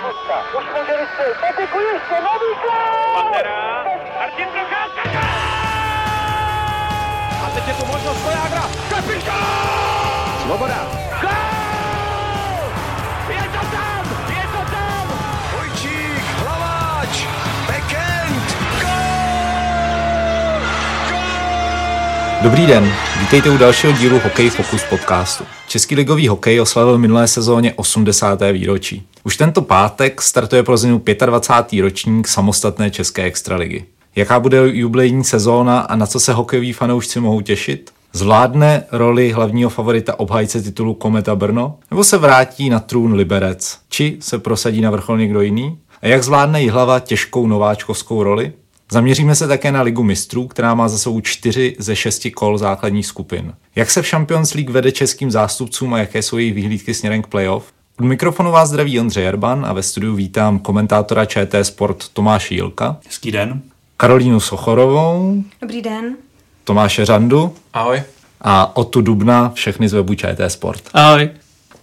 Kapusta. Už může vystřelit. Patiku ještě, nový Pantera. Martin Procházka. A teď je tu možnost Vojágra. Kapitán! Svoboda. Gol! Je to tam! Je to tam! Vojčík, Hlaváč, Bekend, gol! Gol! Dobrý den, vítejte u dalšího dílu Hokej Focus podcastu. Český ligový hokej oslavil minulé sezóně 80. výročí. Už tento pátek startuje pro Zinu 25. ročník samostatné České extraligy. Jaká bude jubilejní sezóna a na co se hokejoví fanoušci mohou těšit? Zvládne roli hlavního favorita obhajce titulu Kometa Brno? Nebo se vrátí na trůn Liberec? Či se prosadí na vrchol někdo jiný? A jak zvládne Jihlava těžkou nováčkovskou roli? Zaměříme se také na Ligu mistrů, která má za sebou čtyři ze šesti kol základních skupin. Jak se v Champions League vede českým zástupcům a jaké jsou jejich vyhlídky směrem k playoff? Od mikrofonu vás zdraví Ondřej Jerban a ve studiu vítám komentátora ČT Sport Tomáše Jilka, Hezký den. Karolínu Sochorovou, Dobrý den. Tomáše Řandu Ahoj. a Otu Dubna, všechny z webu ČT Sport. Ahoj.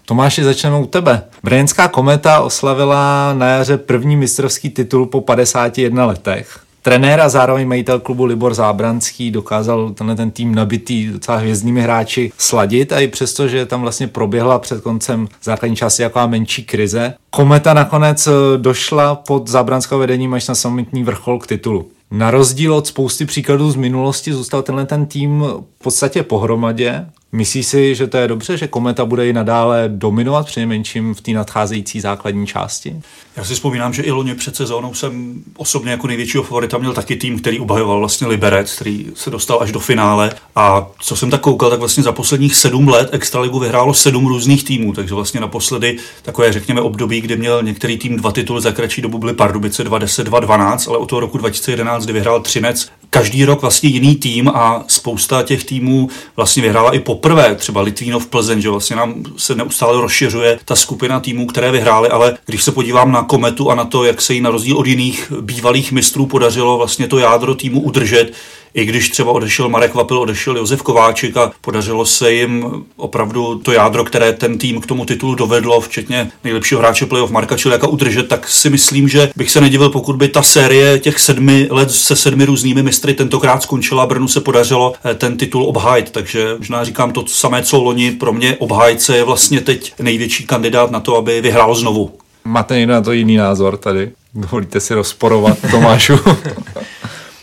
Tomáši, začneme u tebe. Brněnská kometa oslavila na jaře první mistrovský titul po 51 letech. Trenér a zároveň majitel klubu Libor Zábranský dokázal tenhle ten tým nabitý docela hvězdnými hráči sladit a i přesto, že tam vlastně proběhla před koncem základní části jaká menší krize. Kometa nakonec eh, došla pod Zábranského vedením až na samotný vrchol k titulu. Na rozdíl od spousty příkladů z minulosti zůstal tenhle ten tým v podstatě pohromadě. Myslí si, že to je dobře, že Kometa bude i nadále dominovat přinejmenším v té nadcházející základní části? Já si vzpomínám, že i loni před sezónou jsem osobně jako největšího favorita měl taky tým, který obhajoval vlastně Liberec, který se dostal až do finále. A co jsem tak koukal, tak vlastně za posledních sedm let Extraligu vyhrálo sedm různých týmů, takže vlastně naposledy takové, řekněme, období, kdy měl některý tým dva tituly za kratší dobu, byly Pardubice 2010, 2012, ale od toho roku 2011, kdy vyhrál Třinec, každý rok vlastně jiný tým a spousta těch týmů vlastně vyhrála i poprvé, třeba Litvínov Plzeň, že vlastně nám se neustále rozšiřuje ta skupina týmů, které vyhrály, ale když se podívám na kometu a na to, jak se jí na rozdíl od jiných bývalých mistrů podařilo vlastně to jádro týmu udržet, i když třeba odešel Marek Vapil, odešel Josef Kováčik a podařilo se jim opravdu to jádro, které ten tým k tomu titulu dovedlo, včetně nejlepšího hráče playoff Marka Čiliaka udržet, tak si myslím, že bych se nedivil, pokud by ta série těch sedmi let se sedmi různými mistry tentokrát skončila. Brnu se podařilo eh, ten titul obhájit, takže možná říkám to samé, co loni. Pro mě obhájce je vlastně teď největší kandidát na to, aby vyhrál znovu. Máte někdo na to jiný názor tady? Dovolíte si rozporovat Tomášu?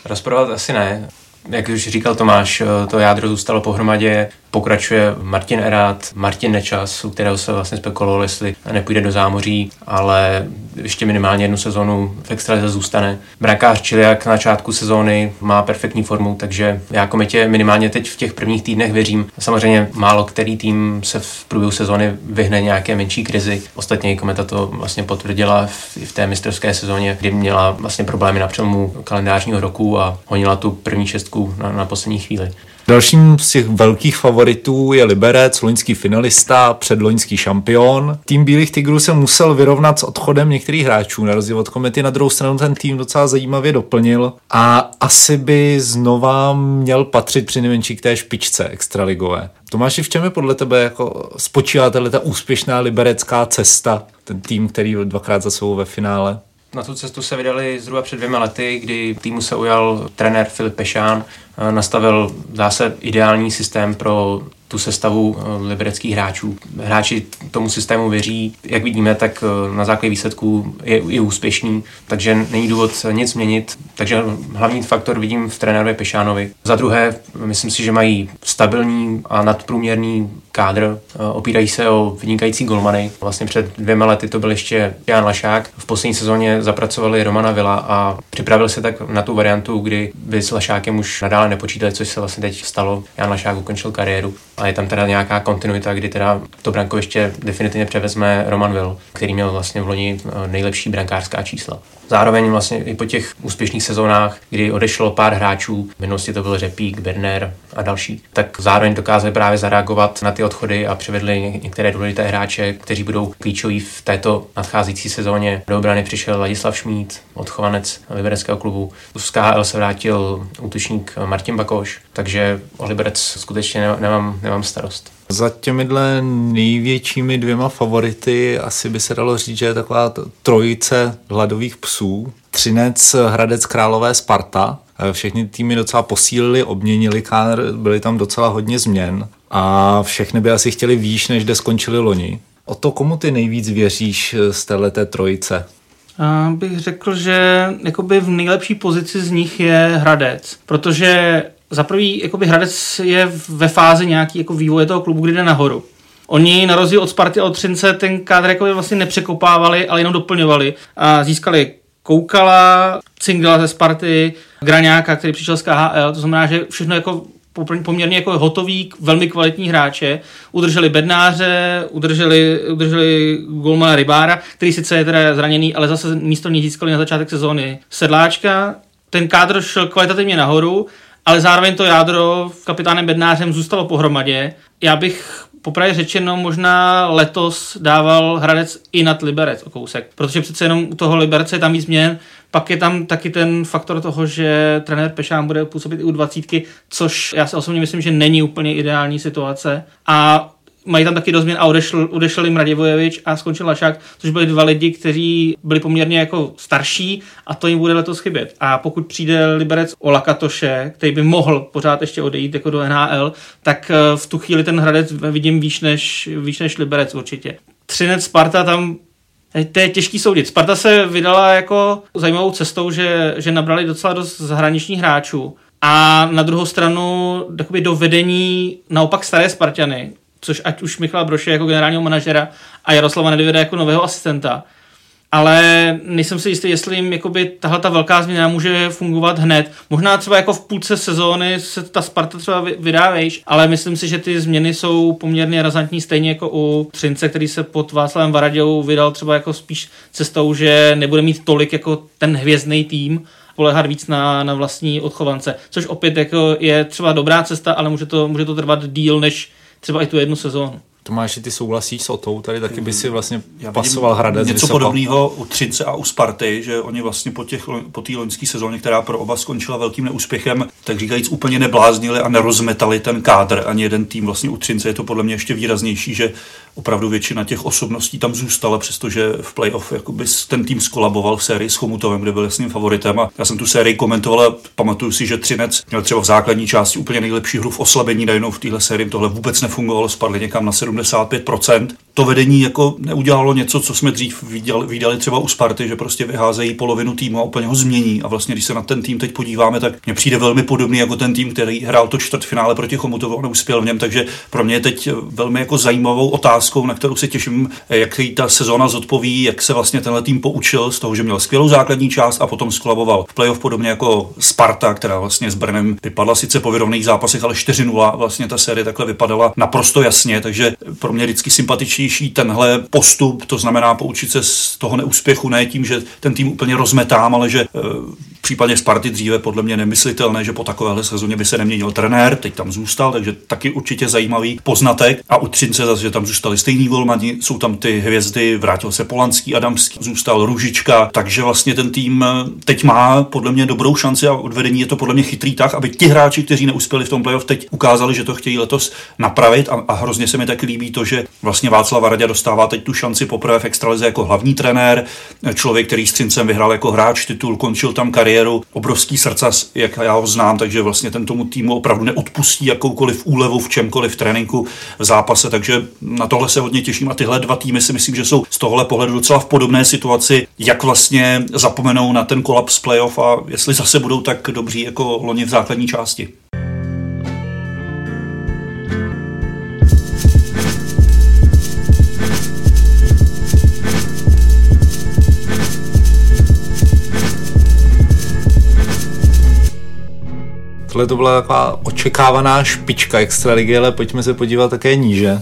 Rozporovat asi ne. Jak už říkal Tomáš, to jádro zůstalo pohromadě, pokračuje Martin Erát, Martin Nečas, u kterého se vlastně spekulovalo, jestli nepůjde do zámoří, ale ještě minimálně jednu sezonu v extralize zůstane. Brankář Čiliak na začátku sezóny má perfektní formu, takže já kometě minimálně teď v těch prvních týdnech věřím. Samozřejmě málo který tým se v průběhu sezóny vyhne nějaké menší krizi. Ostatně kometa to vlastně potvrdila v, té mistrovské sezóně, kdy měla vlastně problémy na přelomu kalendářního roku a honila tu první šestku na, na poslední chvíli. Dalším z těch velkých favoritů je Liberec, loňský finalista, předloňský šampion. Tým Bílých tigrů se musel vyrovnat s odchodem některých hráčů, na rozdíl od komety. Na druhou stranu ten tým docela zajímavě doplnil a asi by znova měl patřit při nejmenší k té špičce extraligové. Tomáši, v čem je podle tebe jako spočívá ta úspěšná liberecká cesta, ten tým, který dvakrát za sebou ve finále? Na tu cestu se vydali zhruba před dvěma lety, kdy týmu se ujal trenér Filip Pešán, nastavil zase ideální systém pro tu sestavu libereckých hráčů. Hráči tomu systému věří, jak vidíme, tak na základě výsledků je, je úspěšný, takže není důvod nic měnit. Takže hlavní faktor vidím v trenérovi Pešánovi. Za druhé, myslím si, že mají stabilní a nadprůměrný kádr, opírají se o vynikající golmany. Vlastně před dvěma lety to byl ještě Jan Lašák. V poslední sezóně zapracovali Romana Vila a připravil se tak na tu variantu, kdy by s Lašákem už nadále nepočítali, což se vlastně teď stalo. Jan Lašák ukončil kariéru a je tam teda nějaká kontinuita, kdy teda to brankoviště definitivně převezme Roman Will, který měl vlastně v loni nejlepší brankářská čísla. Zároveň vlastně i po těch úspěšných sezónách, kdy odešlo pár hráčů, v minulosti to byl Řepík, Berner a další, tak zároveň dokázali právě zareagovat na ty odchody a přivedli některé důležité hráče, kteří budou klíčoví v této nadcházející sezóně. Do obrany přišel Ladislav Šmít, odchovanec libereckého klubu. Z KHL se vrátil útočník Martin Bakoš, takže o Liberec skutečně nemám, nemám starost. Za těmihle největšími dvěma favority asi by se dalo říct, že je taková trojice hladových psů. Třinec, Hradec Králové, Sparta. Všechny týmy docela posílili, obměnili kádr, byly tam docela hodně změn a všechny by asi chtěli výš, než kde skončili loni. O to, komu ty nejvíc věříš z této trojice? A bych řekl, že jakoby v nejlepší pozici z nich je Hradec, protože za prvý jakoby Hradec je ve fázi nějaký jako vývoje toho klubu, kdy jde nahoru. Oni na rozdíl od Sparty a od Třince ten kádr jako vlastně nepřekopávali, ale jenom doplňovali a získali Koukala, Cingla ze Sparty, Graňáka, který přišel z KHL, to znamená, že všechno jako poměrně jako hotový, velmi kvalitní hráče. Udrželi Bednáře, udrželi, udrželi Golmana Rybára, který sice je teda zraněný, ale zase místo ní získali na začátek sezóny Sedláčka. Ten kádr šel kvalitativně nahoru, ale zároveň to jádro kapitánem Bednářem zůstalo pohromadě. Já bych popravě řečeno možná letos dával Hradec i nad Liberec o kousek, protože přece jenom u toho Liberce je tam víc změn, pak je tam taky ten faktor toho, že trenér Pešán bude působit i u dvacítky, což já si osobně myslím, že není úplně ideální situace. A mají tam taky dost změn a odešel, odešel jim Radivojevič a skončil Lašák, což byli dva lidi, kteří byli poměrně jako starší a to jim bude letos chybět. A pokud přijde Liberec o Lakatoše, který by mohl pořád ještě odejít jako do NHL, tak eh, v tu chvíli ten Hradec vidím výš než, výš než Liberec určitě. Třinec Sparta tam eh, to je těžký soudit. Sparta se vydala jako zajímavou cestou, že, že nabrali docela dost zahraničních hráčů. A na druhou stranu do vedení naopak staré Spartany, což ať už Michala Broše jako generálního manažera a Jaroslava Nedvěda jako nového asistenta. Ale nejsem si jistý, jestli jim jakoby tahle ta velká změna může fungovat hned. Možná třeba jako v půlce sezóny se ta Sparta třeba vydá vejš, ale myslím si, že ty změny jsou poměrně razantní, stejně jako u Třince, který se pod Václavem Varaděou vydal třeba jako spíš cestou, že nebude mít tolik jako ten hvězdný tým, polehat víc na, na vlastní odchovance, což opět jako je třeba dobrá cesta, ale může to, může to trvat díl, než třeba i tu jednu sezónu. Tomáš, ty souhlasíš s Otou, tady taky by si vlastně Já pasoval Hradec Něco podobného u Třince a u Sparty, že oni vlastně po, těch, po té loňské sezóně, která pro oba skončila velkým neúspěchem, tak říkajíc úplně nebláznili a nerozmetali ten kádr ani jeden tým. Vlastně u Třince je to podle mě ještě výraznější, že opravdu většina těch osobností tam zůstala, přestože v playoff jakoby ten tým skolaboval v sérii s Chomutovem, kde byl jasným favoritem. A já jsem tu sérii komentoval a pamatuju si, že Třinec měl třeba v základní části úplně nejlepší hru v oslabení, najednou v téhle sérii tohle vůbec nefungovalo, spadli někam na 75%. To vedení jako neudělalo něco, co jsme dřív viděli, viděli třeba u Sparty, že prostě vyházejí polovinu týmu a úplně ho změní. A vlastně, když se na ten tým teď podíváme, tak mně přijde velmi podobný jako ten tým, který hrál to čtvrtfinále proti Chomutovu a neuspěl v něm. Takže pro mě je teď velmi jako zajímavou otázkou, na kterou se těším, jak ta sezóna zodpoví, jak se vlastně tenhle tým poučil z toho, že měl skvělou základní část a potom sklaboval v playoff podobně jako Sparta, která vlastně s Brnem vypadla sice po vyrovných zápasech, ale 4-0 vlastně ta série takhle vypadala naprosto jasně, takže pro mě vždycky sympatičnější tenhle postup, to znamená poučit se z toho neúspěchu, ne tím, že ten tým úplně rozmetám, ale že eh, v případě Sparty dříve podle mě nemyslitelné, že po takovéhle sezóně by se neměnil trenér, teď tam zůstal, takže taky určitě zajímavý poznatek. A u Třince zase, že tam zůstali stejní volmani, jsou tam ty hvězdy, vrátil se Polanský, Adamský, zůstal Růžička, takže vlastně ten tým eh, teď má podle mě dobrou šanci a odvedení je to podle mě chytrý tak, aby ti hráči, kteří neuspěli v tom playoff, teď ukázali, že to chtějí letos napravit a, a hrozně se mi taky líbí to, že vlastně Václav Radě dostává teď tu šanci poprvé v extralize jako hlavní trenér, člověk, který s Třincem vyhrál jako hráč titul, končil tam kariéru, obrovský srdcař, jak já ho znám, takže vlastně ten tomu týmu opravdu neodpustí jakoukoliv úlevu v čemkoliv tréninku, v zápase, takže na tohle se hodně těším. A tyhle dva týmy si myslím, že jsou z tohle pohledu docela v podobné situaci, jak vlastně zapomenou na ten kolaps playoff a jestli zase budou tak dobří jako loni v základní části. Tohle to byla taková očekávaná špička extraligy, ale pojďme se podívat také níže.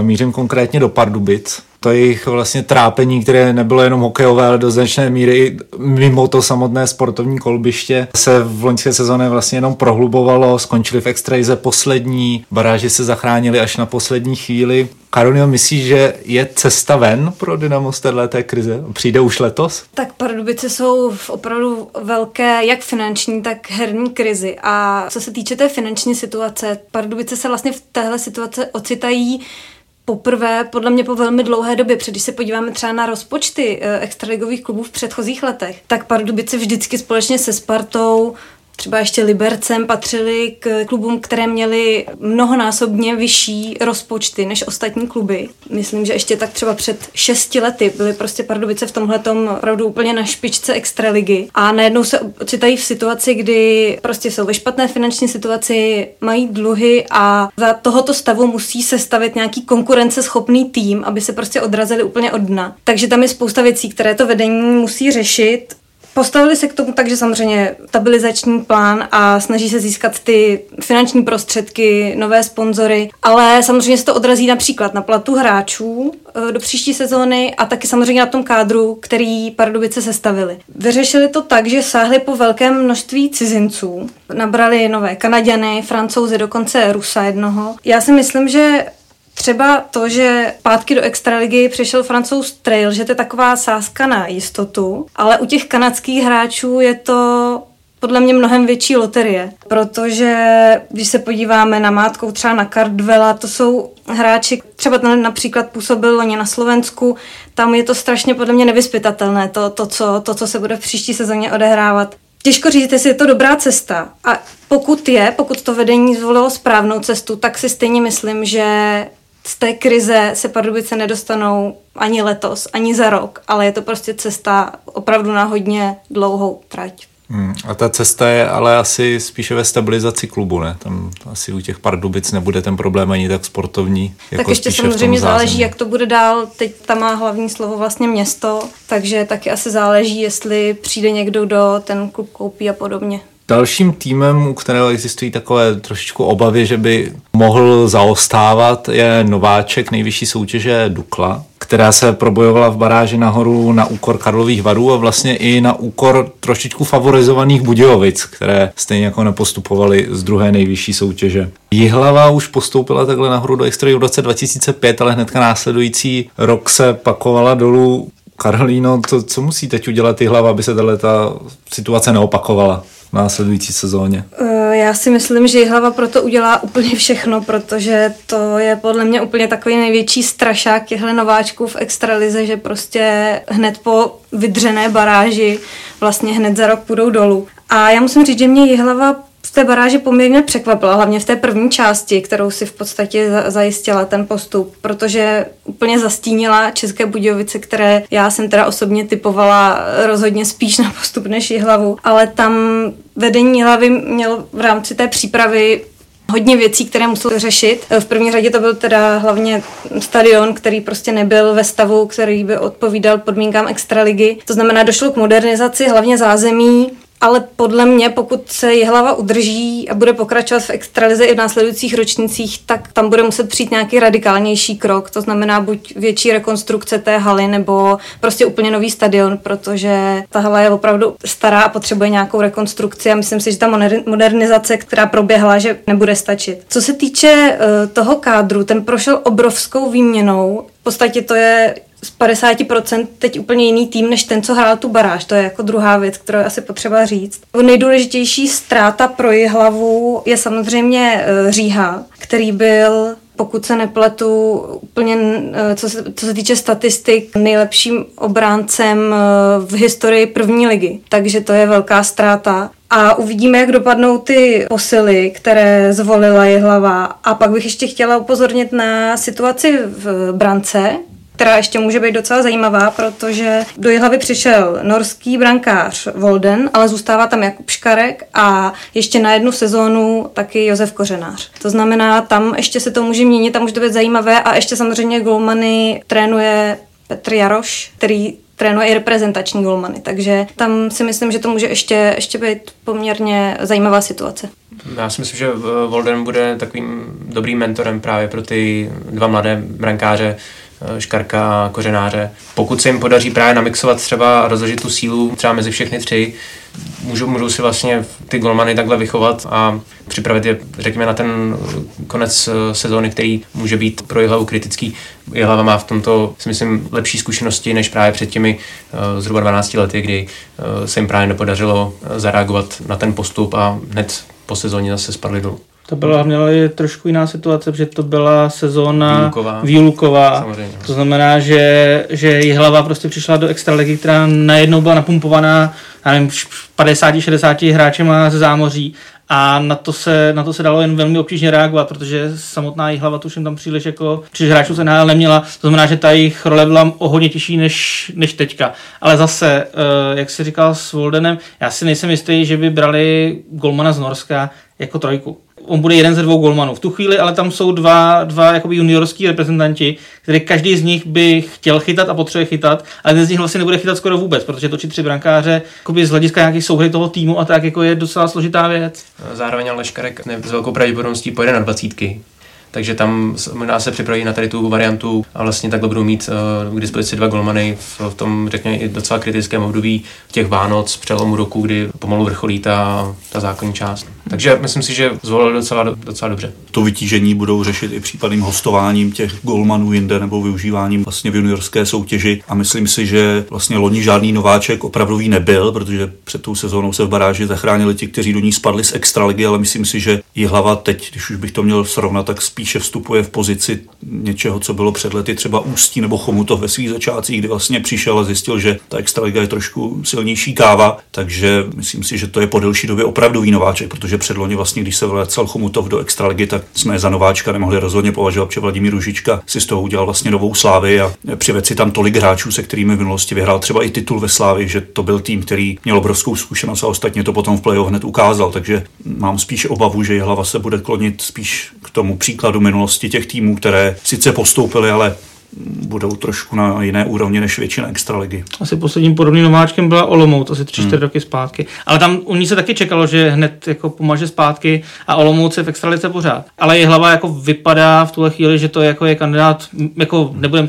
Mířím konkrétně do Pardubic. To jejich vlastně trápení, které nebylo jenom hokejové, ale do značné míry mimo to samotné sportovní kolbiště, se v loňské sezóně vlastně jenom prohlubovalo, skončili v extraize poslední, baráži se zachránili až na poslední chvíli. Karolina, myslíš, že je cesta ven pro Dynamo z této krize? Přijde už letos? Tak Pardubice jsou v opravdu velké, jak finanční, tak herní krizi. A co se týče té finanční situace, Pardubice se vlastně v téhle situace ocitají poprvé, podle mě po velmi dlouhé době, protože když se podíváme třeba na rozpočty eh, extraligových klubů v předchozích letech, tak Pardubice vždycky společně se Spartou třeba ještě Libercem patřili k klubům, které měly mnohonásobně vyšší rozpočty než ostatní kluby. Myslím, že ještě tak třeba před šesti lety byly prostě Pardubice v tomhle opravdu úplně na špičce extraligy. A najednou se ocitají v situaci, kdy prostě jsou ve špatné finanční situaci, mají dluhy a za tohoto stavu musí se stavit nějaký konkurenceschopný tým, aby se prostě odrazili úplně od dna. Takže tam je spousta věcí, které to vedení musí řešit Postavili se k tomu tak, že samozřejmě stabilizační plán a snaží se získat ty finanční prostředky, nové sponzory, ale samozřejmě se to odrazí například na platu hráčů e, do příští sezóny a taky samozřejmě na tom kádru, který Pardubice sestavili. Vyřešili to tak, že sáhli po velkém množství cizinců, nabrali nové Kanaděny, Francouzi, dokonce Rusa jednoho. Já si myslím, že Třeba to, že pátky do extraligy přišel francouz Trail, že to je taková sázka na jistotu, ale u těch kanadských hráčů je to podle mě mnohem větší loterie, protože když se podíváme na mátkou třeba na Cardwella, to jsou hráči, třeba ten například působil loni na Slovensku, tam je to strašně podle mě nevyspytatelné, to, to, co, to, co se bude v příští sezóně odehrávat. Těžko říct, jestli je to dobrá cesta. A pokud je, pokud to vedení zvolilo správnou cestu, tak si stejně myslím, že z té krize se Pardubice nedostanou ani letos, ani za rok, ale je to prostě cesta opravdu na hodně dlouhou trať. Hmm, a ta cesta je ale asi spíše ve stabilizaci klubu, ne? Tam asi u těch Pardubic nebude ten problém ani tak sportovní. Jako tak ještě samozřejmě záleží, jak to bude dál. Teď tam má hlavní slovo vlastně město, takže taky asi záleží, jestli přijde někdo, do ten klub koupí a podobně. Dalším týmem, u kterého existují takové trošičku obavy, že by mohl zaostávat, je nováček nejvyšší soutěže Dukla, která se probojovala v baráži nahoru na úkor Karlových varů a vlastně i na úkor trošičku favorizovaných Budějovic, které stejně jako nepostupovali z druhé nejvyšší soutěže. Jihlava už postoupila takhle nahoru do extraligy v roce 2005, ale hnedka následující rok se pakovala dolů Karolíno, to, co musí teď udělat ty hlava, aby se tato situace neopakovala? následující sezóně? Eh, já si myslím, že Jihlava proto udělá úplně všechno, protože to je podle mě úplně takový největší strašák těchto nováčků v extralize, že prostě hned po vydřené baráži vlastně hned za rok půjdou dolů. A já musím říct, že mě Jihlava v té baráži poměrně překvapila, hlavně v té první části, kterou si v podstatě zajistila ten postup, protože úplně zastínila České Budějovice, které já jsem teda osobně typovala rozhodně spíš na postup než hlavu, ale tam vedení hlavy mělo v rámci té přípravy hodně věcí, které musel řešit. V první řadě to byl teda hlavně stadion, který prostě nebyl ve stavu, který by odpovídal podmínkám extraligy. To znamená, došlo k modernizaci hlavně zázemí, ale podle mě, pokud se Jihlava udrží a bude pokračovat v extralize i v následujících ročnicích, tak tam bude muset přijít nějaký radikálnější krok. To znamená buď větší rekonstrukce té haly, nebo prostě úplně nový stadion, protože ta hala je opravdu stará a potřebuje nějakou rekonstrukci a myslím si, že ta modernizace, která proběhla, že nebude stačit. Co se týče uh, toho kádru, ten prošel obrovskou výměnou. V podstatě to je z 50% teď úplně jiný tým, než ten, co hrál tu baráž. To je jako druhá věc, kterou je asi potřeba říct. Nejdůležitější ztráta pro hlavu je samozřejmě eh, Říha, který byl pokud se nepletu, úplně, eh, co se, co se týče statistik, nejlepším obráncem eh, v historii první ligy. Takže to je velká ztráta. A uvidíme, jak dopadnou ty posily, které zvolila hlava. A pak bych ještě chtěla upozornit na situaci v brance, která ještě může být docela zajímavá, protože do Jihlavy přišel norský brankář Volden, ale zůstává tam Jakub Škarek a ještě na jednu sezónu taky Josef Kořenář. To znamená, tam ještě se to může měnit, tam může to být zajímavé a ještě samozřejmě golmany trénuje Petr Jaroš, který trénuje i reprezentační golmany, takže tam si myslím, že to může ještě, ještě být poměrně zajímavá situace. Já si myslím, že Volden bude takovým dobrým mentorem právě pro ty dva mladé brankáře, eh, Škarka, Kořenáře. Pokud se jim podaří právě namixovat třeba a rozložit tu sílu třeba mezi všechny tři, můžou, můžou si vlastně ty golmany takhle vychovat a připravit je, řekněme, na ten konec eh, sezóny, který může být pro Jihlavu kritický. Jihlava má v tomto, si myslím, lepší zkušenosti než právě před těmi zhruba 12 lety, kdy se jim právě nepodařilo zareagovat na ten postup a hned po sezóně zase spadli dolů. To byla hlavně trošku jiná situace, protože to byla sezóna výluková. výluková. To znamená, že, že Jihlava prostě přišla do extraligy, která najednou byla napumpovaná já nevím, 50-60 hráčema ze zámoří a na to, se, na to se dalo jen velmi obtížně reagovat, protože samotná hlava tuším tam příliš jako příliš hráčů se NHL neměla, to znamená, že ta jejich role byla o hodně těžší než, než teďka. Ale zase, eh, jak si říkal s Voldenem, já si nejsem jistý, že by brali Golmana z Norska jako trojku on bude jeden ze dvou golmanů. V tu chvíli ale tam jsou dva, dva jakoby juniorský reprezentanti, který každý z nich by chtěl chytat a potřebuje chytat, ale ten z nich vlastně nebude chytat skoro vůbec, protože točit tři brankáře jakoby z hlediska nějaké souhry toho týmu a tak jako je docela složitá věc. Zároveň ale Škarek s velkou pravděpodobností pojede na dvacítky, takže tam možná se připraví na tady tu variantu a vlastně takhle budou mít uh, k dispozici dva golmany v, tom, řekněme, i docela kritickém období těch Vánoc, přelomu roku, kdy pomalu vrcholí ta, ta základní část. Takže myslím si, že zvolili docela, docela dobře. To vytížení budou řešit i případným hostováním těch golmanů jinde nebo využíváním vlastně v juniorské soutěži a myslím si, že vlastně loni žádný nováček opravdový nebyl, protože před tou sezónou se v baráži zachránili ti, kteří do ní spadli z extraligy, ale myslím si, že i hlava teď, když už bych to měl srovnat, tak spíš spíše vstupuje v pozici něčeho, co bylo před lety třeba Ústí nebo Chomutov ve svých začátcích, kdy vlastně přišel a zjistil, že ta extraliga je trošku silnější káva, takže myslím si, že to je po delší době opravdu nováček, protože předloni vlastně, když se vracel Chomutov do extraligy, tak jsme za nováčka nemohli rozhodně považovat, protože Vladimír Ružička si z toho udělal vlastně novou slávy a přived si tam tolik hráčů, se kterými v minulosti vyhrál třeba i titul ve Slávi, že to byl tým, který měl obrovskou zkušenost a ostatně to potom v playoff hned ukázal, takže mám spíš obavu, že hlava se bude klonit spíš k tomu příkladu příkladu minulosti těch týmů, které sice postoupily, ale budou trošku na jiné úrovni než většina extraligy. Asi posledním podobným nováčkem byla Olomouc, asi 3-4 hmm. roky zpátky. Ale tam u ní se taky čekalo, že hned jako pomaže zpátky a Olomouc je v extralice pořád. Ale je hlava jako vypadá v tuhle chvíli, že to jako je kandidát, jako nebudem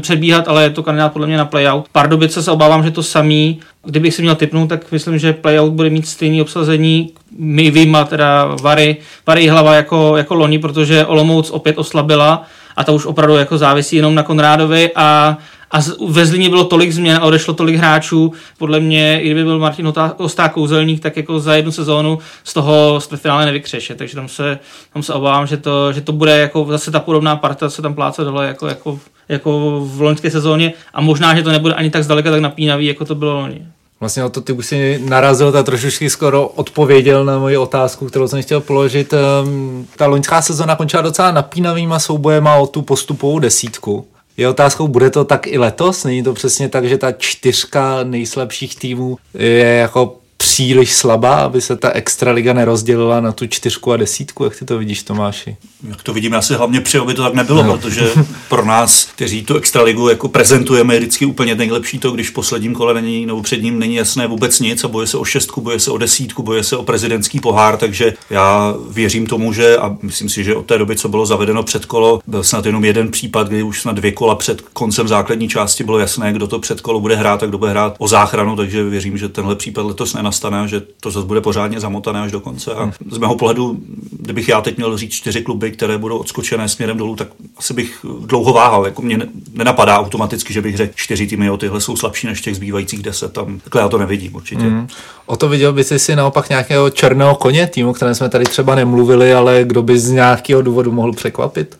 předbíhat, ale je to kandidát podle mě na playout. Pardubice se obávám, že to samý. Kdybych si měl typnout, tak myslím, že playout bude mít stejný obsazení. My vyjma teda Vary, Vary hlava jako, jako loni, protože Olomouc opět oslabila a to už opravdu jako závisí jenom na Konrádovi a a ve Zlíně bylo tolik změn a odešlo tolik hráčů. Podle mě, i kdyby byl Martin Ostá kouzelník, tak jako za jednu sezónu z toho z finále nevykřeše. Takže tam se, tam se obávám, že to, že to bude jako zase ta podobná parta, se tam pláce dole jako, jako, jako v loňské sezóně a možná, že to nebude ani tak zdaleka tak napínavý, jako to bylo loni. Vlastně o to ty už si narazil, tak trošičku skoro odpověděl na moji otázku, kterou jsem chtěl položit. Ehm, ta loňská sezona končila docela napínavýma soubojema o tu postupovou desítku. Je otázkou, bude to tak i letos? Není to přesně tak, že ta čtyřka nejslabších týmů je jako příliš slabá, aby se ta extraliga nerozdělila na tu čtyřku a desítku? Jak ty to vidíš, Tomáši? Jak to vidím, já si hlavně přeju, aby to tak nebylo, no. protože pro nás, kteří tu extraligu jako prezentujeme, je vždycky úplně nejlepší to, když v posledním kole není, nebo před ním není jasné vůbec nic a boje se o šestku, boje se o desítku, boje se o prezidentský pohár, takže já věřím tomu, že a myslím si, že od té doby, co bylo zavedeno před kolo, byl snad jenom jeden případ, kdy už snad dvě kola před koncem základní části bylo jasné, kdo to před kolo bude hrát a kdo bude hrát o záchranu, takže věřím, že tenhle případ letos nenastane, že to zase bude pořádně zamotané až do konce. A z mého pohledu, kdybych já teď měl říct čtyři kluby, které budou odskočené směrem dolů, tak asi bych dlouho váhal. Jako mě nenapadá automaticky, že bych řekl, čtyři týmy, jo, tyhle jsou slabší než těch zbývajících deset. Tam, takhle já to nevidím určitě. Mm. O to viděl bys si naopak nějakého černého koně týmu, které jsme tady třeba nemluvili, ale kdo by z nějakého důvodu mohl překvapit?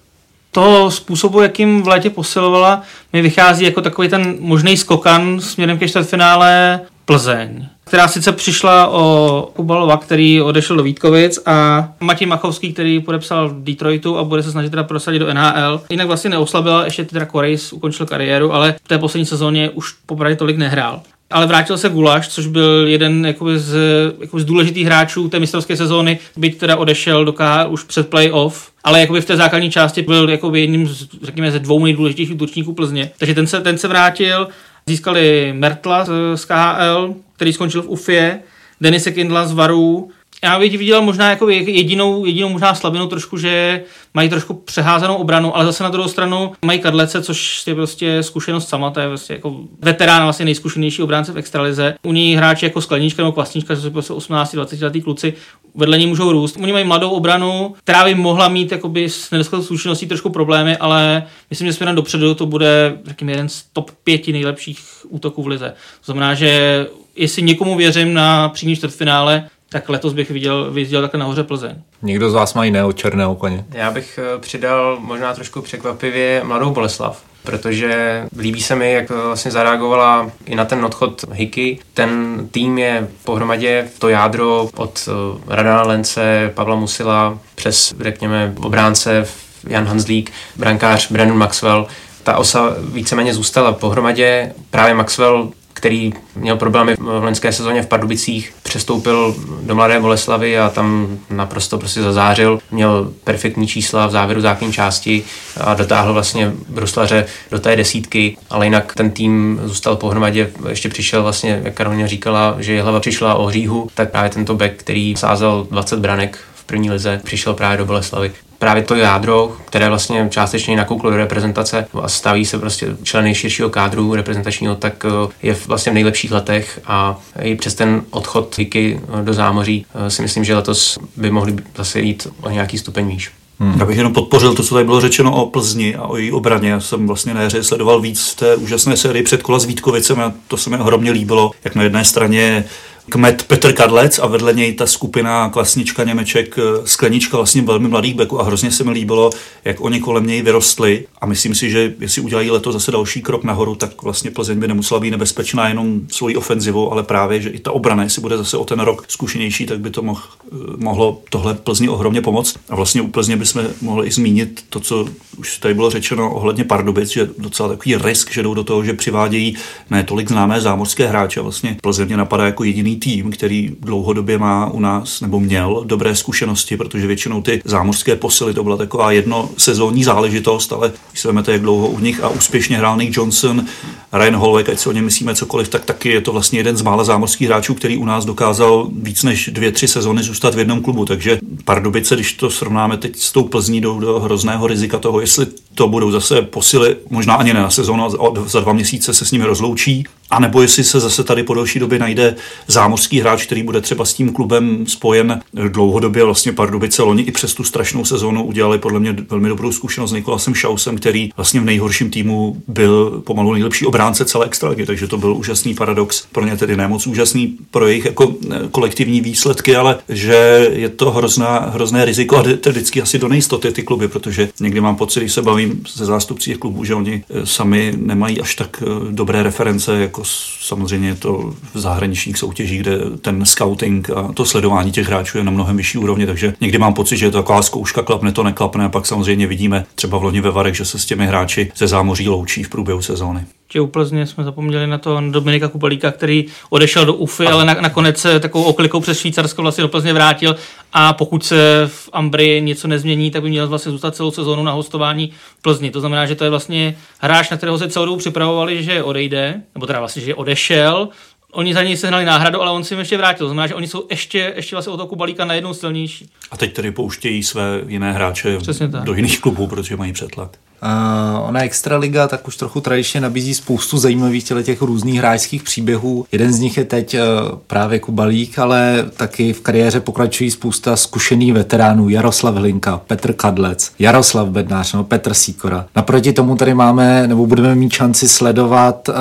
To způsobu, jakým v létě posilovala, mi vychází jako takový ten možný skokan směrem ke čtvrtfinále Plzeň která sice přišla o Kubalova, který odešel do Vítkovic a Matěj Machovský, který podepsal v Detroitu a bude se snažit teda prosadit do NHL. Jinak vlastně neoslabila, ještě teda Korejs ukončil kariéru, ale v té poslední sezóně už popravdě tolik nehrál ale vrátil se Gulaš, což byl jeden z, jakoby z důležitých hráčů té mistrovské sezóny, byť teda odešel do KHL už před playoff, ale jakoby v té základní části byl jakoby jedním z, řekněme, ze dvou nejdůležitějších útočníků Plzně. Takže ten se, ten se vrátil, získali Mertla z, KHL, který skončil v UFě, Denise Kindla z Varu, Já bych viděl možná jako jedinou, jedinou možná slabinu trošku, že mají trošku přeházenou obranu, ale zase na druhou stranu mají Kadlece, což je prostě zkušenost sama, to je vlastně jako veterán, vlastně nejzkušenější obránce v extralize. U ní hráči jako Sklenička nebo Kvasnička, jsou prostě 18-20 letý kluci, vedle ní můžou růst. Oni mají mladou obranu, která by mohla mít jakoby s nedostatkou zkušeností trošku problémy, ale myslím, že směrem dopředu to bude, řekněme, jeden z top pěti nejlepších útoků v lize. To znamená, že jestli někomu věřím na přímý čtvrtfinále, tak letos bych viděl, viděl takhle nahoře Plzeň. Někdo z vás má jiného černého koně? Já bych eh, přidal možná trošku překvapivě mladou Boleslav, protože líbí se mi, jak vlastně zareagovala i na ten odchod Hiky. Ten tým je pohromadě to jádro od eh, Radana Lence, Pavla Musila přes, řekněme, obránce Jan Hanzlík, brankář Brandon Maxwell. Ta osa víceméně zůstala pohromadě. Právě Maxwell který měl problémy v loňské sezóně v Pardubicích, přestoupil do Mladé Boleslavy a tam naprosto prostě zazářil. Měl perfektní čísla v závěru základní části a dotáhl vlastně Bruslaře do té desítky, ale jinak ten tým zůstal pohromadě. Ještě přišel vlastně, jak Karolina říkala, že hlava přišla o hříhu, tak právě tento back, který sázel 20 branek v první lize, přišel právě do Boleslavy právě to jádro, které vlastně částečně nakouklo do reprezentace a staví se prostě členy širšího kádru reprezentačního, tak eh, je vlastně v nejlepších letech a i přes ten odchod Hiky eh, do zámoří eh, si myslím, že letos by mohli zase jít o nějaký stupeň výš. Hmm. Já bych jenom podpořil to, co tady bylo řečeno o Plzni a o její obraně. Já jsem vlastně na hře sledoval víc v té úžasné sérii předkola s Vítkovicem a to se mi ohromně líbilo, jak na jedné straně kmet Petr Kadlec a vedle něj ta skupina Klasnička, Němeček, eh, Sklenička, vlastně velmi mladých beků a hrozně se mi líbilo, jak oni kolem něj vyrostli a myslím si, že jestli udělají leto zase další krok nahoru, tak vlastně Plzeň by nemusela být nebezpečná jenom svojí ofenzivou, ale právě, že i ta obrana, jestli bude zase o ten rok zkušenější, tak by to moh, eh, mohlo tohle Plzni ohromně pomoct. A vlastně u Plzně bychom mohli i zmínit to, co už tady bylo řečeno ohledně Pardubic, že docela takový risk, že jdou do toho, že přivádějí ne tolik známé zámořské hráče. Vlastně Plzeň mě napadá jako jediný tým, který dlouhodobě má u nás nebo měl dobré zkušenosti, protože většinou ty zámořské posily to byla taková jedno sezónní záležitost, ale když se jak dlouho u nich a úspěšně hrál Nick Johnson, Ryan Holweg, ať si o něm myslíme cokoliv, tak taky je to vlastně jeden z mála zámořských hráčů, který u nás dokázal víc než dvě, tři sezóny zůstat v jednom klubu. Takže Pardubice, když to srovnáme teď s tou Plzní, jdou do hrozného rizika toho, jestli to budou zase posily, možná ani ne na sezónu, za dva měsíce se s nimi rozloučí, anebo jestli se zase tady po delší době najde zámořský hráč, který bude třeba s tím klubem spojen dlouhodobě. Vlastně Pardubice loni i přes tu strašnou sezónu udělali podle mě velmi dobrou zkušenost s Nikolasem Šausem, který vlastně v nejhorším týmu byl pomalu nejlepší obránce celé extraligy, takže to byl úžasný paradox. Pro ně tedy nemoc úžasný pro jejich jako eh, kolektivní výsledky, ale že je to hrozná, hrozné riziko a to vždycky asi do nejistoty ty kluby, protože někdy mám pocit, když se bavím se zástupci těch klubů, že oni eh, sami nemají až tak eh, dobré reference, jako samozřejmě je to v zahraničních soutěžích, kde ten scouting a to sledování těch hráčů je na mnohem vyšší úrovni, takže někdy mám pocit, že je to taková zkouška, klapne to, neklapne a pak samozřejmě vidíme třeba v loni ve Varech, že se s těmi hráči ze zámoří loučí v průběhu sezóny že u Plzně jsme zapomněli na to Dominika Kupalíka, který odešel do UFy, ale na, nakonec se takovou oklikou přes Švýcarsko vlastně do Plzně vrátil a pokud se v Ambry něco nezmění, tak by měl vlastně zůstat celou sezónu na hostování v Plzni. To znamená, že to je vlastně hráč, na kterého se celou dobu připravovali, že odejde, nebo teda vlastně, že odešel, Oni za něj sehnali náhradu, ale on si jim ještě vrátil. To znamená, že oni jsou ještě, ještě vlastně o toho Kubalíka najednou silnější. A teď tedy pouštějí své jiné hráče do jiných klubů, protože mají přetlak. Uh, ona Extraliga tak už trochu tradičně nabízí spoustu zajímavých těch různých hráčských příběhů. Jeden z nich je teď uh, právě Kubalík, ale taky v kariéře pokračují spousta zkušených veteránů. Jaroslav Hlinka, Petr Kadlec, Jaroslav Bednář, no Petr Síkora. Naproti tomu tady máme, nebo budeme mít šanci sledovat uh,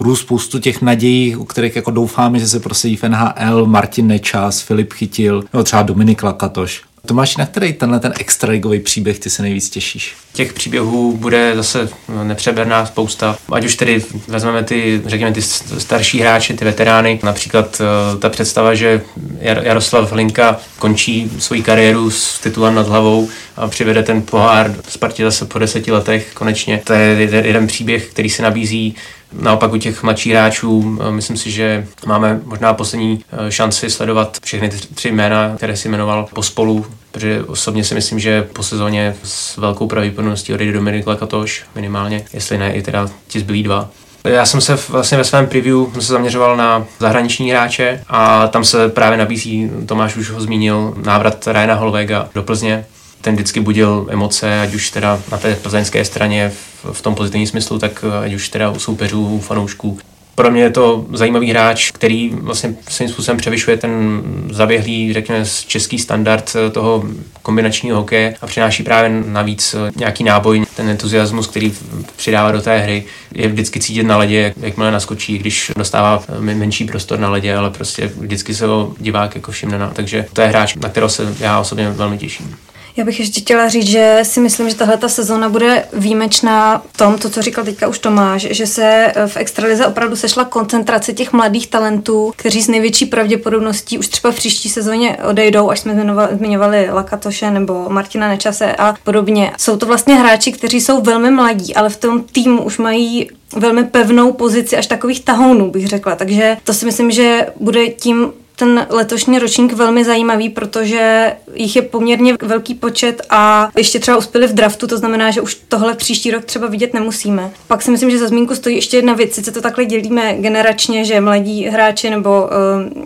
růst spoustu těch nadějí, u kterých jako doufáme, že se prosadí v NHL, Martin Nečas, Filip Chytil, nebo třeba Dominik Lakatoš. Tomáš, na který tenhle ten extraligový příběh ty se nejvíc těšíš? Těch příběhů bude zase nepřeberná spousta. Ať už tedy vezmeme ty, řekněme, ty starší hráče, ty veterány, například eh, ta představa, že Jaroslav Hlinka končí svoji kariéru s titulem nad hlavou a přivede ten pohár Spartě zase po deseti letech konečně. To je jeden příběh, který se nabízí Naopak u těch mladších hráčů eh, myslím si, že máme možná poslední eh, šanci sledovat všechny tři jména, které si jmenoval pospolu, protože osobně si myslím, že po sezóně s velkou pravděpodobností odejde Dominik Lakatoš minimálně, jestli ne i teda ti zbylí dva. Já jsem se vlastně ve svém preview jsem se zaměřoval na zahraniční hráče a tam se právě nabízí, Tomáš už ho zmínil, návrat Ryana Holvega do Plzně. Ten vždycky budil emoce, ať už teda na té plzeňské straně v, v tom pozitivním smyslu, tak ať už teda u soupeřů, u fanoušků. Pro mě je to zajímavý hráč, který vlastně svým způsobem převyšuje ten zaběhlý, řekněme, český standard toho kombinačního hokeje a přináší právě navíc nějaký náboj, ten entuziasmus, který přidává do té hry. Je vždycky cítit na ledě, jak, jakmile naskočí, když dostává menší prostor na ledě, ale prostě vždycky se ho divák jako všimne. Na, takže to je hráč, na kterého se já osobně velmi těším. Já bych ještě chtěla říct, že si myslím, že tahle ta sezóna bude výjimečná v tom, to, co říkal teďka už Tomáš, že se v extralize opravdu sešla koncentrace těch mladých talentů, kteří s největší pravděpodobností už třeba v příští sezóně odejdou, až jsme zmiňovali, zmiňovali Lakatoše nebo Martina Nečase a podobně. Jsou to vlastně hráči, kteří jsou velmi mladí, ale v tom týmu už mají velmi pevnou pozici až takových tahounů, bych řekla. Takže to si myslím, že bude tím ten letošní ročník velmi zajímavý, protože jich je poměrně velký počet a ještě třeba uspěli v draftu, to znamená, že už tohle příští rok třeba vidět nemusíme. Pak si myslím, že za zmínku stojí ještě jedna věc, sice to takhle dělíme generačně, že mladí hráči nebo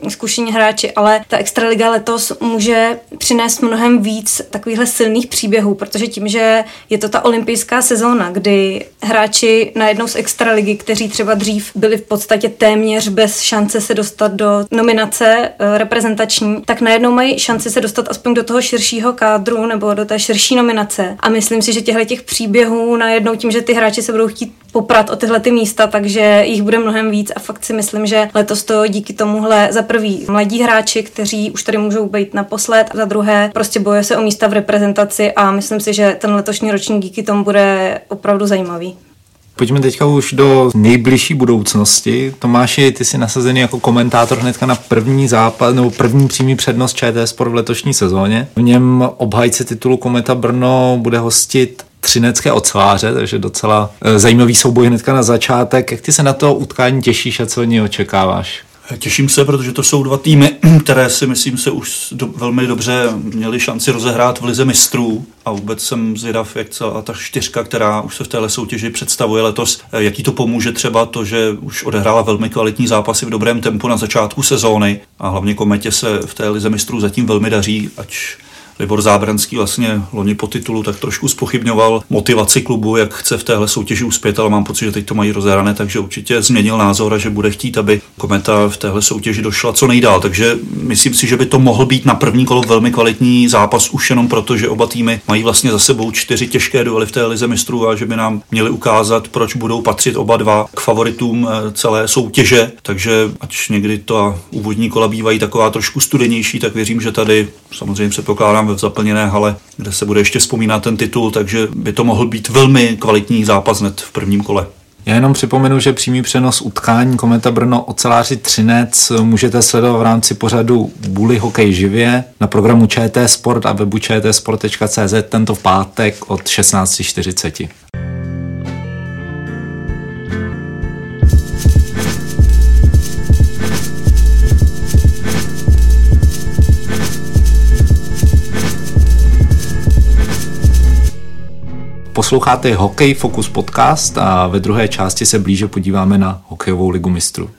uh, zkušení hráči, ale ta extraliga letos může přinést mnohem víc takovýchhle silných příběhů, protože tím, že je to ta olympijská sezóna, kdy hráči najednou z extraligy, kteří třeba dřív byli v podstatě téměř bez šance se dostat do nominace Eh, reprezentační, tak najednou mají šanci se dostat aspoň do toho širšího kádru nebo do té širší nominace. A myslím si, že těchto těch příběhů najednou tím, že ty hráči se budou chtít poprat o tyhle ty místa, takže jich bude mnohem víc a fakt si myslím, že letos to díky tomuhle za prvý mladí hráči, kteří už tady můžou být naposled, a za druhé prostě boje se o místa v reprezentaci a myslím si, že ten letošní ročník díky tomu bude opravdu zajímavý. Pojďme teďka už do nejbližší budoucnosti. Tomáši, ty jsi nasazený jako komentátor hnedka na první západ nebo první přímý přednost ČT Sport v letošní sezóně. V něm obhajce titulu Kometa Brno bude hostit třinecké oceláře, takže docela eh, zajímavý souboj hnedka na začátek. Jak ty se na to utkání těšíš a co od něj očekáváš? Těším se, protože to jsou dva týmy, které si myslím se už do, velmi dobře měli šanci rozehrát v lize mistrů. A vůbec jsem zvědav, jak celá ta čtyřka, která už se v téhle soutěži představuje letos, eh, jaký to pomůže třeba to, že už odehrála velmi kvalitní zápasy v dobrém tempu na začátku sezóny. A hlavně Kometě se v té lize mistrů zatím velmi daří, ať Libor Zábranský vlastně loni po titulu tak trošku spochybňoval motivaci klubu, jak chce v téhle soutěži uspět, ale mám pocit, že teď to mají rozehrané, takže určitě změnil názor a že bude chtít, aby Kometa v téhle soutěži došla co nejdál. Takže myslím si, že by to mohl být na první kolo velmi kvalitní zápas už jenom proto, že oba týmy mají vlastně za sebou čtyři těžké duely v té lize mistrů a že by nám měli ukázat, proč budou patřit oba dva k favoritům eh, celé soutěže. Takže ať někdy to úvodní kola bývají taková trošku studenější, tak věřím, že tady samozřejmě předpokládám hrám v zaplněné hale, kde se bude ještě vzpomínat ten titul, takže by to mohl být velmi kvalitní zápas hned v prvním kole. Já jenom připomenu, že přímý přenos utkání Kometa Brno oceláři Třinec můžete sledovat v rámci pořadu Bully Hokej živě na programu ČT Sport a webu čtsport.cz tento v pátek od 16.40. Posloucháte Hokej Focus podcast a ve druhé části se blíže podíváme na hokejovou ligu mistrů.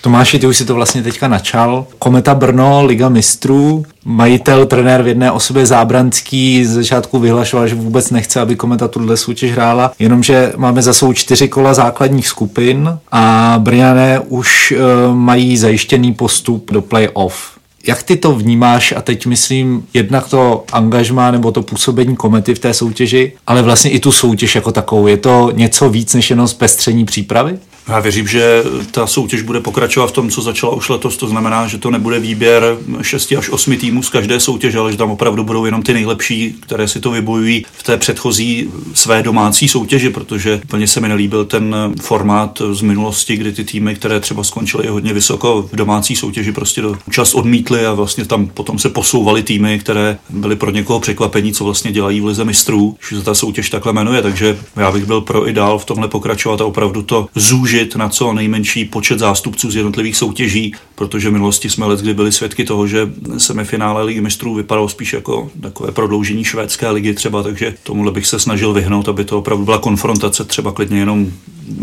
Tomáši, ty už si to vlastně teďka načal. Kometa Brno, Liga mistrů, majitel, trenér v jedné osobě Zábranský z začátku vyhlašoval, že vůbec nechce, aby Kometa tuhle soutěž hrála, jenomže máme za svou čtyři kola základních skupin a Brňané už e, mají zajištěný postup do play-off. Jak ty to vnímáš a teď myslím jednak to angažmá nebo to působení komety v té soutěži, ale vlastně i tu soutěž jako takovou. Je to něco víc než jenom zpestření přípravy? Já věřím, že ta soutěž bude pokračovat v tom, co začala už letos. To znamená, že to nebude výběr 6 až 8 týmů z každé soutěže, ale že tam opravdu budou jenom ty nejlepší, které si to vybojují v té předchozí své domácí soutěži, protože úplně se mi nelíbil ten formát z minulosti, kdy ty týmy, které třeba skončily hodně vysoko v domácí soutěži, prostě do čas odmítly a vlastně tam potom se posouvaly týmy, které byly pro někoho překvapení, co vlastně dělají v lize mistrů, že se ta soutěž takhle jmenuje. Takže já bych byl pro i dál v tomhle pokračovat a opravdu to zúžit zúžit na co nejmenší počet zástupců z jednotlivých soutěží, protože v minulosti jsme let, kdy byli svědky toho, že semifinále ligy mistrů vypadalo spíš jako takové prodloužení švédské ligy třeba, takže tomuhle bych se snažil vyhnout, aby to opravdu byla konfrontace třeba klidně jenom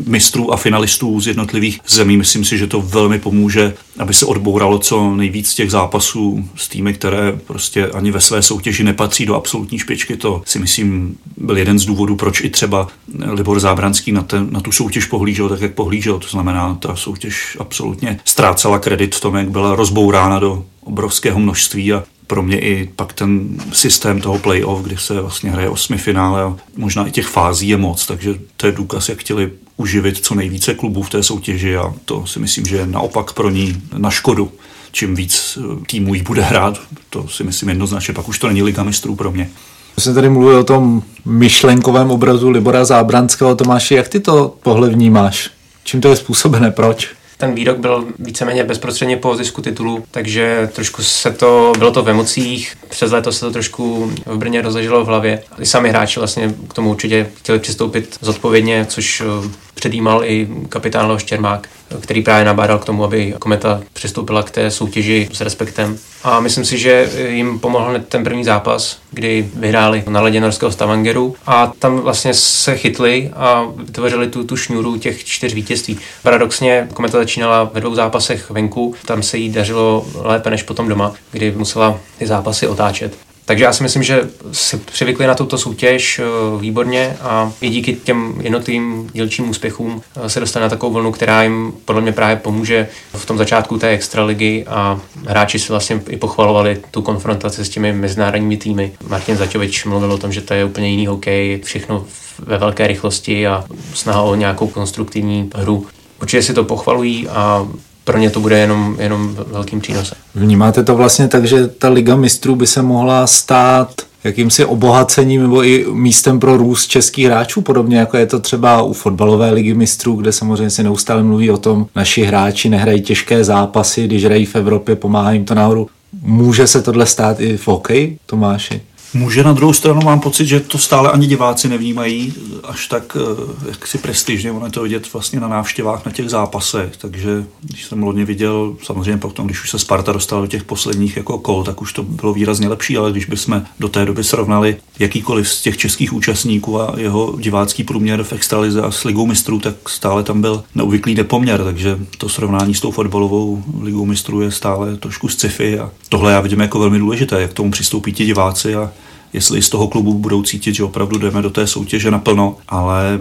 mistrů a finalistů z jednotlivých zemí. Myslím si, že to velmi pomůže, aby se odbouralo co nejvíc těch zápasů s týmy, které prostě ani ve své soutěži nepatří do absolutní špičky. To si myslím byl jeden z důvodů, proč i třeba Libor Zábranský na, ten, na tu soutěž pohlížel tak, jak pohlížel. To znamená, ta soutěž absolutně ztrácela kredit v tom, jak byla rozbourána do obrovského množství a pro mě i pak ten systém toho playoff, kdy se vlastně hraje osmi finále a možná i těch fází je moc, takže to je důkaz, jak chtěli uživit co nejvíce klubů v té soutěži a to si myslím, že je naopak pro ní na škodu. Čím víc eh, týmů jí bude hrát, to si myslím jednoznačně, pak už to není liga mistrů pro mě. My jsme tady mluvili o tom myšlenkovém obrazu Libora Zábranského. Tomáši, jak ty to pohled vnímáš? Čím to je způsobené? Proč? Ten výrok byl víceméně bezprostředně po zisku titulu, takže trošku se to, bylo to v emocích, přes léto se to trošku v Brně rozleželo v hlavě. I sami hráči vlastně k tomu určitě chtěli přistoupit zodpovědně, což eh, předjímal i kapitán Leoš Čermák, který právě nabádal k tomu, aby Kometa přistoupila k té soutěži s respektem. A myslím si, že jim pomohl ten první zápas, kdy vyhráli na ledě norského Stavangeru a tam vlastně se chytli a vytvořili tu, tu šňůru těch čtyř vítězství. Paradoxně Kometa začínala ve dvou zápasech venku, tam se jí dařilo lépe než potom doma, kdy musela ty zápasy otáčet. Takže já si myslím, že si přivykli na tuto soutěž eh, výborně a i díky těm jednotlivým dílčím úspěchům eh, se dostane na takovou vlnu, která jim podle mě právě pomůže v tom začátku té extraligy a hráči si vlastně i pochvalovali tu konfrontaci s těmi mezinárodními týmy. Martin Zaťovič mluvil o tom, že to je úplně jiný hokej, všechno ve velké rychlosti a snaha o nějakou konstruktivní hru. Určitě si to pochvalují a pro ně to bude jenom, jenom velkým přínosem. Vnímáte to vlastně tak, že ta Liga mistrů by se mohla stát jakýmsi obohacením nebo i místem pro růst českých hráčů, podobně jako je to třeba u fotbalové ligy mistrů, kde samozřejmě se neustále mluví o tom, naši hráči nehrají těžké zápasy, když hrají v Evropě, pomáhá jim to nahoru. Může se tohle stát i v hokeji, Tomáši? Může na druhou stranu mám pocit, že to stále ani diváci nevnímají až tak eh, jak si prestižně, ono je to vidět vlastně na návštěvách na těch zápasech, takže když jsem lodně viděl, samozřejmě potom, když už se Sparta dostala do těch posledních jako kol, tak už to bylo výrazně lepší, ale když bychom do té doby srovnali jakýkoliv z těch českých účastníků a jeho divácký průměr v extralize a s ligou mistrů, tak stále tam byl neobvyklý nepoměr, takže to srovnání s tou fotbalovou ligou mistrů je stále trošku sci-fi. A tohle já vidím jako velmi důležité, jak k tomu přistoupí ti diváci a jestli z toho klubu budou cítit, že opravdu jdeme do té soutěže naplno, ale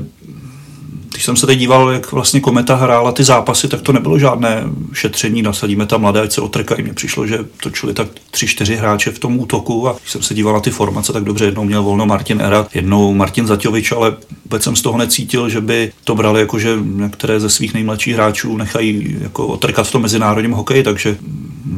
když jsem se teď díval, jak vlastně Kometa hrála ty zápasy, tak to nebylo žádné šetření, nasadíme tam mladé, ať se otrkají. Mně přišlo, že točili tak tři, čtyři hráče v tom útoku a když jsem se díval na ty formace, tak dobře, jednou měl volno Martin Erat, jednou Martin Zaťovič, ale vůbec jsem z toho necítil, že by to brali jako, že některé ze svých nejmladších hráčů nechají jako otrkat v tom mezinárodním hokeji, takže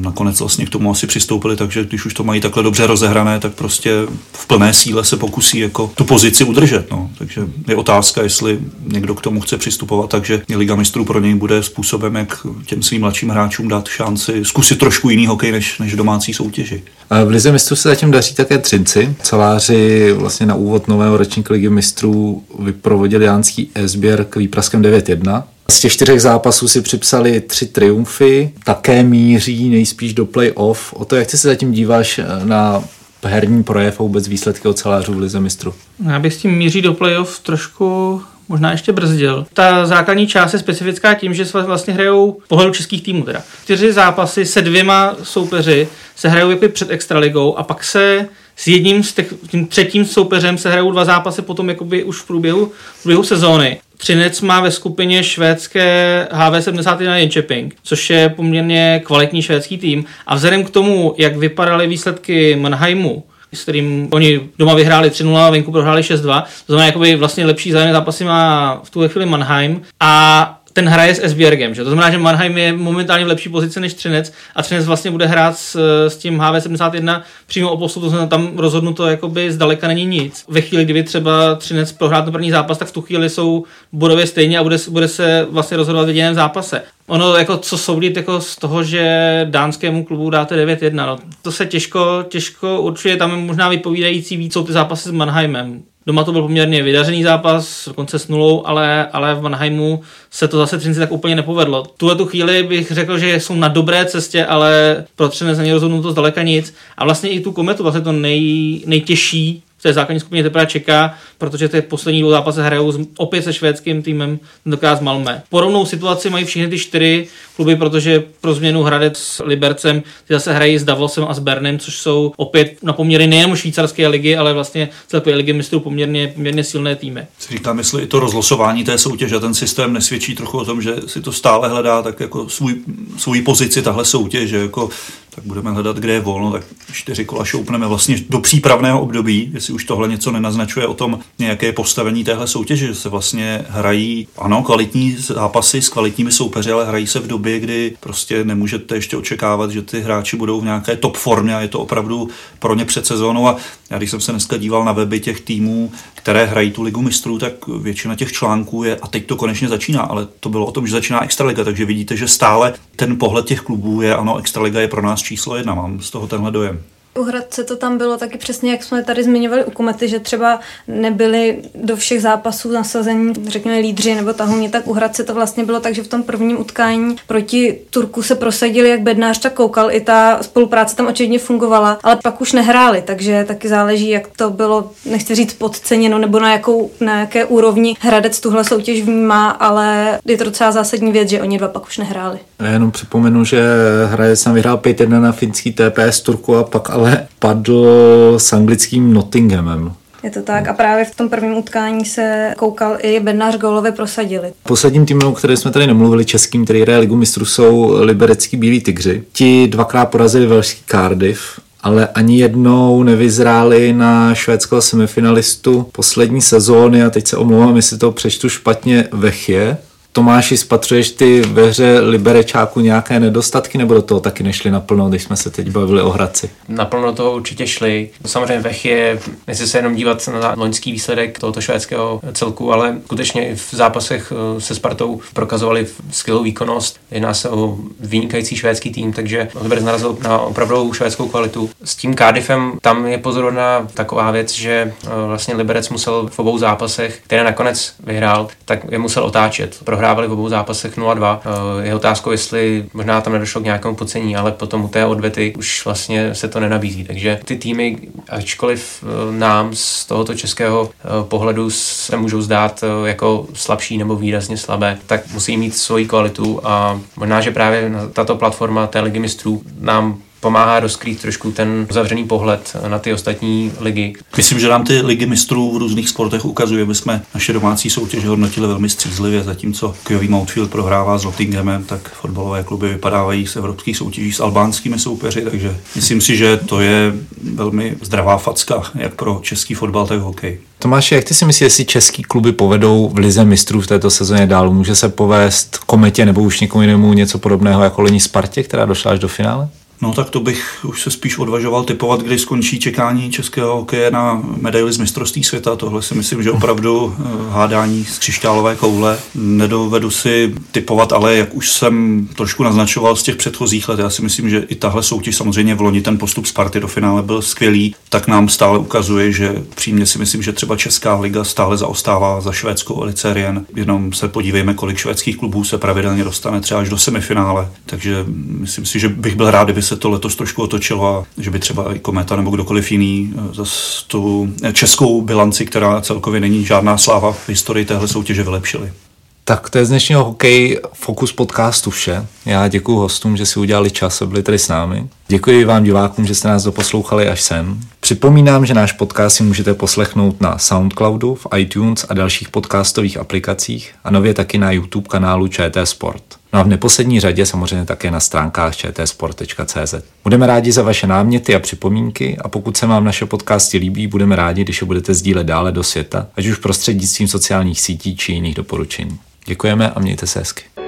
nakonec vlastně k tomu asi přistoupili, takže když už to mají takhle dobře rozehrané, tak prostě v plné síle se pokusí jako tu pozici udržet. No. Takže je otázka, jestli někdo k tomu chce přistupovat, takže Liga mistrů pro něj bude způsobem, jak těm svým mladším hráčům dát šanci zkusit trošku jiný hokej než, než domácí soutěži. V Lize mistrů se zatím daří také Třinci. Celáři vlastně na úvod nového ročníku Ligy mistrů vyprovodili Jánský Esběr k výpraskem 9-1. Z těch čtyřech zápasů si připsali tři triumfy, také míří nejspíš do play-off. O to, jak ty se zatím díváš eh, na herní projev a vůbec výsledky ocelářů v Lize mistru? Já bych s tím míří do playoff trošku možná ještě brzdil. Ta základní část je specifická tím, že se vlastně hrajou pohledu českých týmů teda. Čtyři zápasy se dvěma soupeři se hrajou jako před extraligou a pak se s jedním z těch, tím třetím soupeřem se hrajou dva zápasy potom jakoby už v průběhu, v průběhu sezóny. Třinec má ve skupině švédské HV71 Jönköping, což je poměrně kvalitní švédský tým. A vzhledem k tomu, jak vypadaly výsledky Mannheimu, s kterým oni doma vyhráli 3-0 a venku prohráli 6-2. To znamená, jakoby vlastně lepší zájemné zápasy má v tu chvíli Mannheim. A ten hraje s Esbjergem. Že? To znamená, že Mannheim je momentálně v lepší pozici než Třinec a Třinec vlastně bude hrát s, s tím HV71 přímo o postupu, to znamená, tam rozhodnuto jakoby zdaleka není nic. Ve chvíli, kdy třeba Třinec prohrát ten první zápas, tak v tu chvíli jsou bodově stejně a bude, bude se vlastně rozhodovat v jediném zápase. Ono, jako co soudit jako z toho, že dánskému klubu dáte 9-1, no, to se těžko, těžko určuje, tam je možná vypovídající víc jsou ty zápasy s Mannheimem. Doma to byl poměrně vydařený zápas, dokonce s nulou, ale, ale v Mannheimu se to zase Třinci tak úplně nepovedlo. Tuhle tu chvíli bych řekl, že jsou na dobré cestě, ale pro Třinec není rozhodnuto zdaleka nic. A vlastně i tu kometu, vlastně to nej, nejtěžší v té základní skupině teprve čeká, protože ty poslední dvou zápasy hrajou opět se švédským týmem, tentokrát z Malmé. Podobnou situaci mají všechny ty čtyři kluby, protože pro změnu Hradec s Libercem ty zase hrají s Davosem a s Bernem, což jsou opět na poměry nejen švýcarské ligy, ale vlastně celkové ligy mistrů poměrně, poměrně silné týmy. Si říkám, jestli i to rozlosování té soutěže, ten systém nesvědčí trochu o tom, že si to stále hledá tak jako svůj, svůj pozici tahle soutěž, že jako tak budeme hledat, kde je volno, tak čtyři kola šoupneme vlastně do přípravného období, jestli už tohle něco nenaznačuje o tom nějaké postavení téhle soutěže, že se vlastně hrají, ano, kvalitní zápasy s kvalitními soupeři, ale hrají se v době, kdy prostě nemůžete ještě očekávat, že ty hráči budou v nějaké top formě a je to opravdu pro ně před sezónou a já když jsem se dneska díval na weby těch týmů, které hrají tu ligu mistrů, tak většina těch článků je, a teď to konečně začíná, ale to bylo o tom, že začíná Extraliga, takže vidíte, že stále ten pohled těch klubů je, ano, Extraliga je pro nás číslo jedna, mám z toho tenhle dojem. U Hradce to tam bylo taky přesně, jak jsme tady zmiňovali u Komety, že třeba nebyli do všech zápasů nasazení, řekněme, lídři nebo tahouni, tak u Hradce to vlastně bylo tak, že v tom prvním utkání proti Turku se prosadili jak bednář, tak koukal. I ta spolupráce tam očividně fungovala, ale pak už nehráli, takže taky záleží, jak to bylo, nechci říct podceněno, nebo na, jakou, na jaké úrovni Hradec tuhle soutěž vnímá, ale je to docela zásadní věc, že oni dva pak už nehráli. Já jenom připomenu, že Hradec tam vyhrál 5-1 na finský TPS Turku a pak ale padl s anglickým Nottinghamem. Je to tak a právě v tom prvním utkání se koukal i Bednář Golovi prosadili. Posledním týmem, o kterém jsme tady nemluvili, českým, který hraje ligu mistrů, jsou liberecký Bílí tygři. Ti dvakrát porazili velšský Cardiff, ale ani jednou nevyzráli na švédského semifinalistu poslední sezóny a teď se omlouvám, jestli to přečtu špatně, Vechje, Tomáši, spatřuješ ty ve hře Liberečáku nějaké nedostatky, nebo do toho taky nešli naplno, když jsme se teď bavili o Hradci? Naplno toho určitě šli. Samozřejmě Vech je, nechci se jenom dívat na loňský výsledek tohoto švédského celku, ale skutečně v zápasech eh, se Spartou prokazovali skvělou výkonnost. Jedná se o vynikající švédský tým, takže Liberec narazil na opravdu švédskou kvalitu. S tím Cardiffem tam je pozorovná taková věc, že eh, vlastně Liberec musel v obou zápasech, které nakonec vyhrál, tak je musel otáčet. Pro prohrávali v obou zápasech 0-2. Eh, je otázkou, jestli možná tam nedošlo k nějakému pocení, ale potom u té odvety už vlastně se to nenabízí. Takže ty týmy, ačkoliv eh, nám z tohoto českého eh, pohledu se můžou zdát jako slabší nebo výrazně slabé, tak musí mít svoji kvalitu a možná, že právě tato platforma té ligy mistrů nám pomáhá rozkrýt trošku ten zavřený pohled na ty ostatní ligy. Myslím, že nám ty ligy mistrů v různých sportech ukazuje, my jsme naše domácí soutěže hodnotili velmi střízlivě, zatímco Kyový Mountfield prohrává s Nottinghamem, tak fotbalové kluby vypadávají z evropských soutěží s albánskými soupeři, takže myslím si, že to je velmi zdravá facka, jak pro český fotbal, tak hokej. Tomáš, jak ty si myslíš, jestli český kluby povedou v Lize mistrů v této sezóně dál? Může se povést Kometě nebo už někomu jinému něco podobného jako loni Spartě, která došla až do finále? No tak to bych už se spíš odvažoval typovat, kdy skončí čekání českého hokeje na medaili z mistrovství světa. Tohle si myslím, že opravdu eh, hádání z křišťálové koule. Nedovedu si typovat, ale jak už jsem trošku naznačoval z těch předchozích let, já si myslím, že i tahle soutěž samozřejmě v loni ten postup Sparty do finále byl skvělý, tak nám stále ukazuje, že přímě si myslím, že třeba Česká liga stále zaostává za švédskou Elicerien. Jenom se podívejme, kolik švédských klubů se pravidelně dostane třeba až do semifinále. Takže myslím si, že bych byl rád, kdyby se to letos trošku otočilo a že by třeba i Kometa nebo kdokoliv jiný eh, za tu českou bilanci, která celkově není žádná sláva v historii téhle soutěže vylepšili. Tak to je z dnešního hokej Focus podcastu vše. Já děkuji hostům, že si udělali čas a byli tady s námi. Děkuji vám divákům, že jste nás doposlouchali až sem. Připomínám, že náš podcast si můžete poslechnout na Soundcloudu, v iTunes a dalších podcastových aplikacích a nově taky na YouTube kanálu ČT Sport. No a v neposlední řadě samozřejmě také na stránkách čtsport.cz. Budeme rádi za vaše náměty a připomínky a pokud se vám naše podcasty líbí, budeme rádi, když je budete sdílet dále do světa, ať už prostřednictvím sociálních sítí či jiných doporučení. Děkujeme a mějte se hezky.